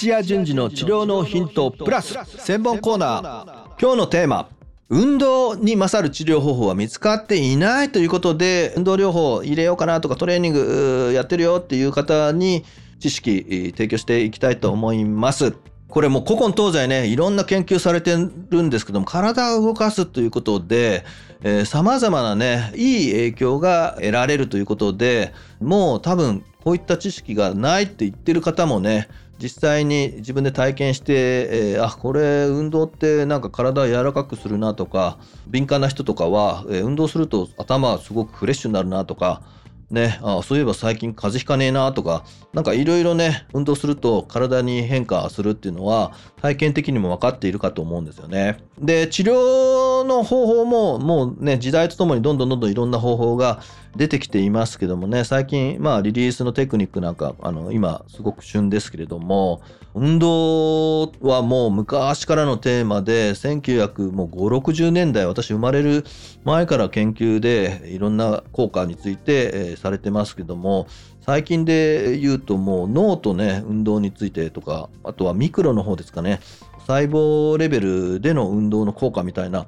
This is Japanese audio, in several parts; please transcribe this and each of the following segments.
土屋順次の治療のヒントプラス専門コーナー今日のテーマ運動に勝る治療方法は見つかっていないということで運動療法入れようかなとかトレーニングやってるよっていう方に知識提供していきたいと思います。これも古今東西ねいろんな研究されてるんですけども体を動かすということでさまざまなねいい影響が得られるということでもう多分こういった知識がないって言ってる方もね実際に自分で体験して、えー、あこれ運動ってなんか体柔らかくするなとか敏感な人とかは、えー、運動すると頭すごくフレッシュになるなとかね、あそういえば最近風邪ひかねえなとか、なんかいろいろね、運動すると体に変化するっていうのは体験的にも分かっているかと思うんですよね。で、治療の方法ももうね、時代とともにどんどんどんどんいろんな方法が出てきていますけどもね、最近、まあリリースのテクニックなんか、あの、今すごく旬ですけれども、運動はもう昔からのテーマで、1950、60年代、私生まれる前から研究でいろんな効果について、えー、されてますけども、最近で言うともう脳とね、運動についてとか、あとはミクロの方ですかね、細胞レベルでの運動の効果みたいな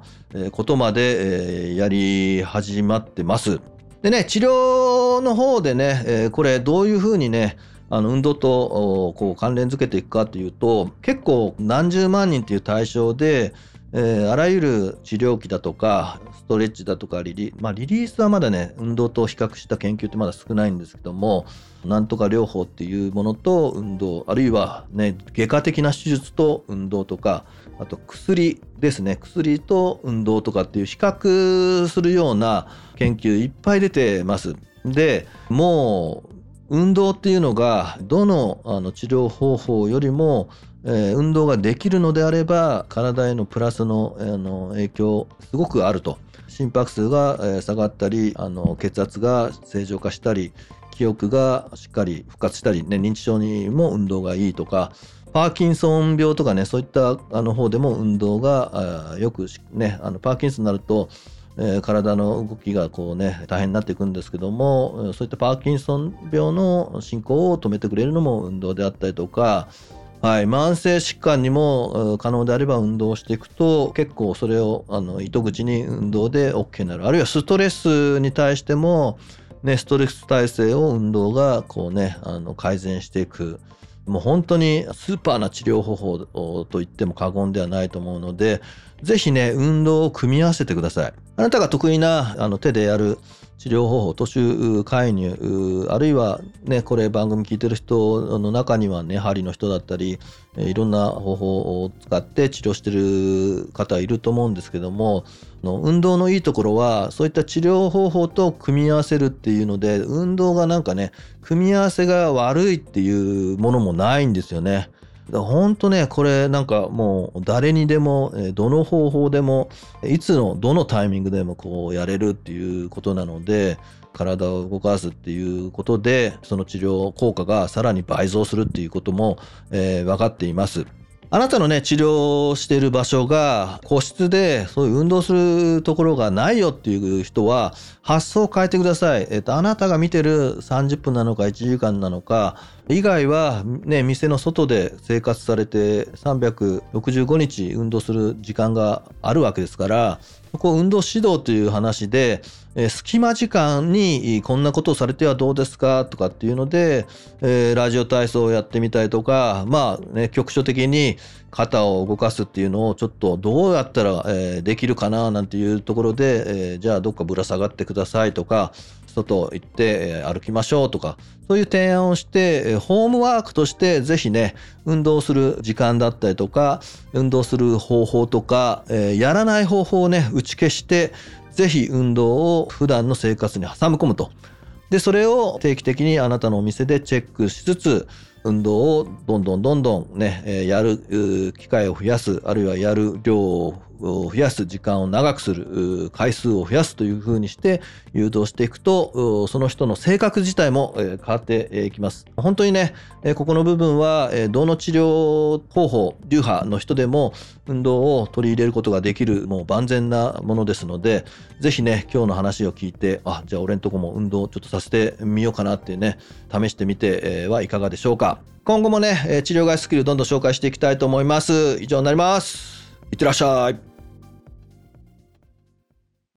ことまでやり始まってます。でね、治療の方でね、これどういうふうにね、あの運動とこう関連づけていくかというと結構何十万人っていう対象で、えー、あらゆる治療器だとかストレッチだとかリリ,、まあ、リリースはまだね運動と比較した研究ってまだ少ないんですけどもなんとか療法っていうものと運動あるいはね外科的な手術と運動とかあと薬ですね薬と運動とかっていう比較するような研究いっぱい出てます。でもう運動っていうのがどのあの治療方法よりも、えー、運動ができるのであれば体へのプラスのあの影響すごくあると。心拍数が、えー、下がったりあの血圧が正常化したり記憶がしっかり復活したり、ね、認知症にも運動がいいとかパーキンソン病とかねそういったあの方でも運動がよくねあのパーキンソンになるとえー、体の動きがこうね大変になっていくんですけどもそういったパーキンソン病の進行を止めてくれるのも運動であったりとか、はい、慢性疾患にも可能であれば運動していくと結構それをあの糸口に運動で OK になるあるいはストレスに対しても、ね、ストレス耐性を運動がこうねあの改善していく。もう本当にスーパーな治療方法と言っても過言ではないと思うので、ぜひね、運動を組み合わせてください。あなたが得意なあの手でやる治療方法、途中介入、あるいはね、これ番組聞いてる人の中にはね、針の人だったり、いろんな方法を使って治療してる方いると思うんですけども、運動のいいところは、そういった治療方法と組み合わせるっていうので、運動がなんかね、組み合わせが悪いっていうものもないんですよね。本当ね、これなんかもう誰にでも、どの方法でも、いつのどのタイミングでもこうやれるっていうことなので、体を動かすっていうことで、その治療効果がさらに倍増するっていうことも、えー、分かっています。あなたのね、治療してる場所が個室でそういう運動するところがないよっていう人は発想を変えてください。えっと、あなたが見てる30分なのか1時間なのか、以外はね、店の外で生活されて365日運動する時間があるわけですから、ここ運動指導という話で、えー、隙間時間にこんなことをされてはどうですか？とかっていうので、えー、ラジオ体操をやってみたりとか、まあね、局所的に肩を動かすっていうのをちょっとどうやったら、えー、できるかな？なんていうところで、えー、じゃあどっかぶら下がってくださいとか、外行って、歩きましょうとか、そういう提案をして、ホームワークとしてぜひね、運動する時間だったりとか、運動する方法とか、やらない方法をね、打ち消して、ぜひ運動を普段の生活に挟み込むと。で、それを定期的にあなたのお店でチェックしつつ、運動をどんどんどんどんね、やる機会を増やす、あるいはやる量をを増やす時間を長くする回数を増やすというふうにして誘導していくとその人の性格自体も変わっていきます。本当にねここの部分はどの治療方法流派の人でも運動を取り入れることができるもう万全なものですので是非ね今日の話を聞いてあじゃあ俺んとこも運動ちょっとさせてみようかなってね試してみてはいかがでしょうか。今後もね治療外スキルどんどん紹介していきたいと思います。以上になります。いってらっしゃい。